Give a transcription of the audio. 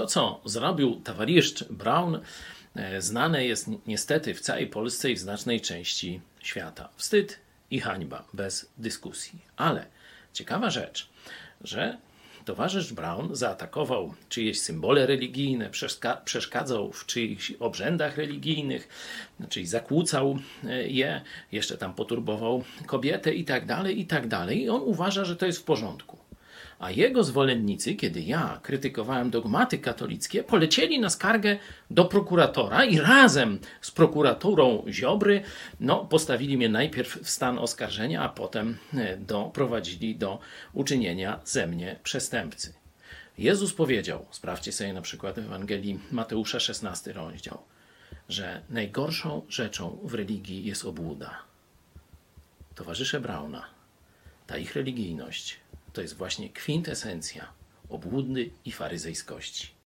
To, co zrobił towarzysz Brown, e, znane jest ni- niestety w całej Polsce i w znacznej części świata. Wstyd i hańba, bez dyskusji. Ale ciekawa rzecz, że towarzysz Brown zaatakował czyjeś symbole religijne, przeszka- przeszkadzał w czyichś obrzędach religijnych, czyli zakłócał e, je, jeszcze tam poturbował kobietę i tak dalej, i tak dalej. I on uważa, że to jest w porządku. A jego zwolennicy, kiedy ja krytykowałem dogmaty katolickie, polecieli na skargę do prokuratora i razem z prokuraturą Ziobry no, postawili mnie najpierw w stan oskarżenia, a potem e, doprowadzili do uczynienia ze mnie przestępcy. Jezus powiedział, sprawdźcie sobie na przykład w Ewangelii Mateusza 16 rozdział, że najgorszą rzeczą w religii jest obłuda. Towarzysze Brauna, ta ich religijność to jest właśnie kwintesencja obłudy i faryzejskości.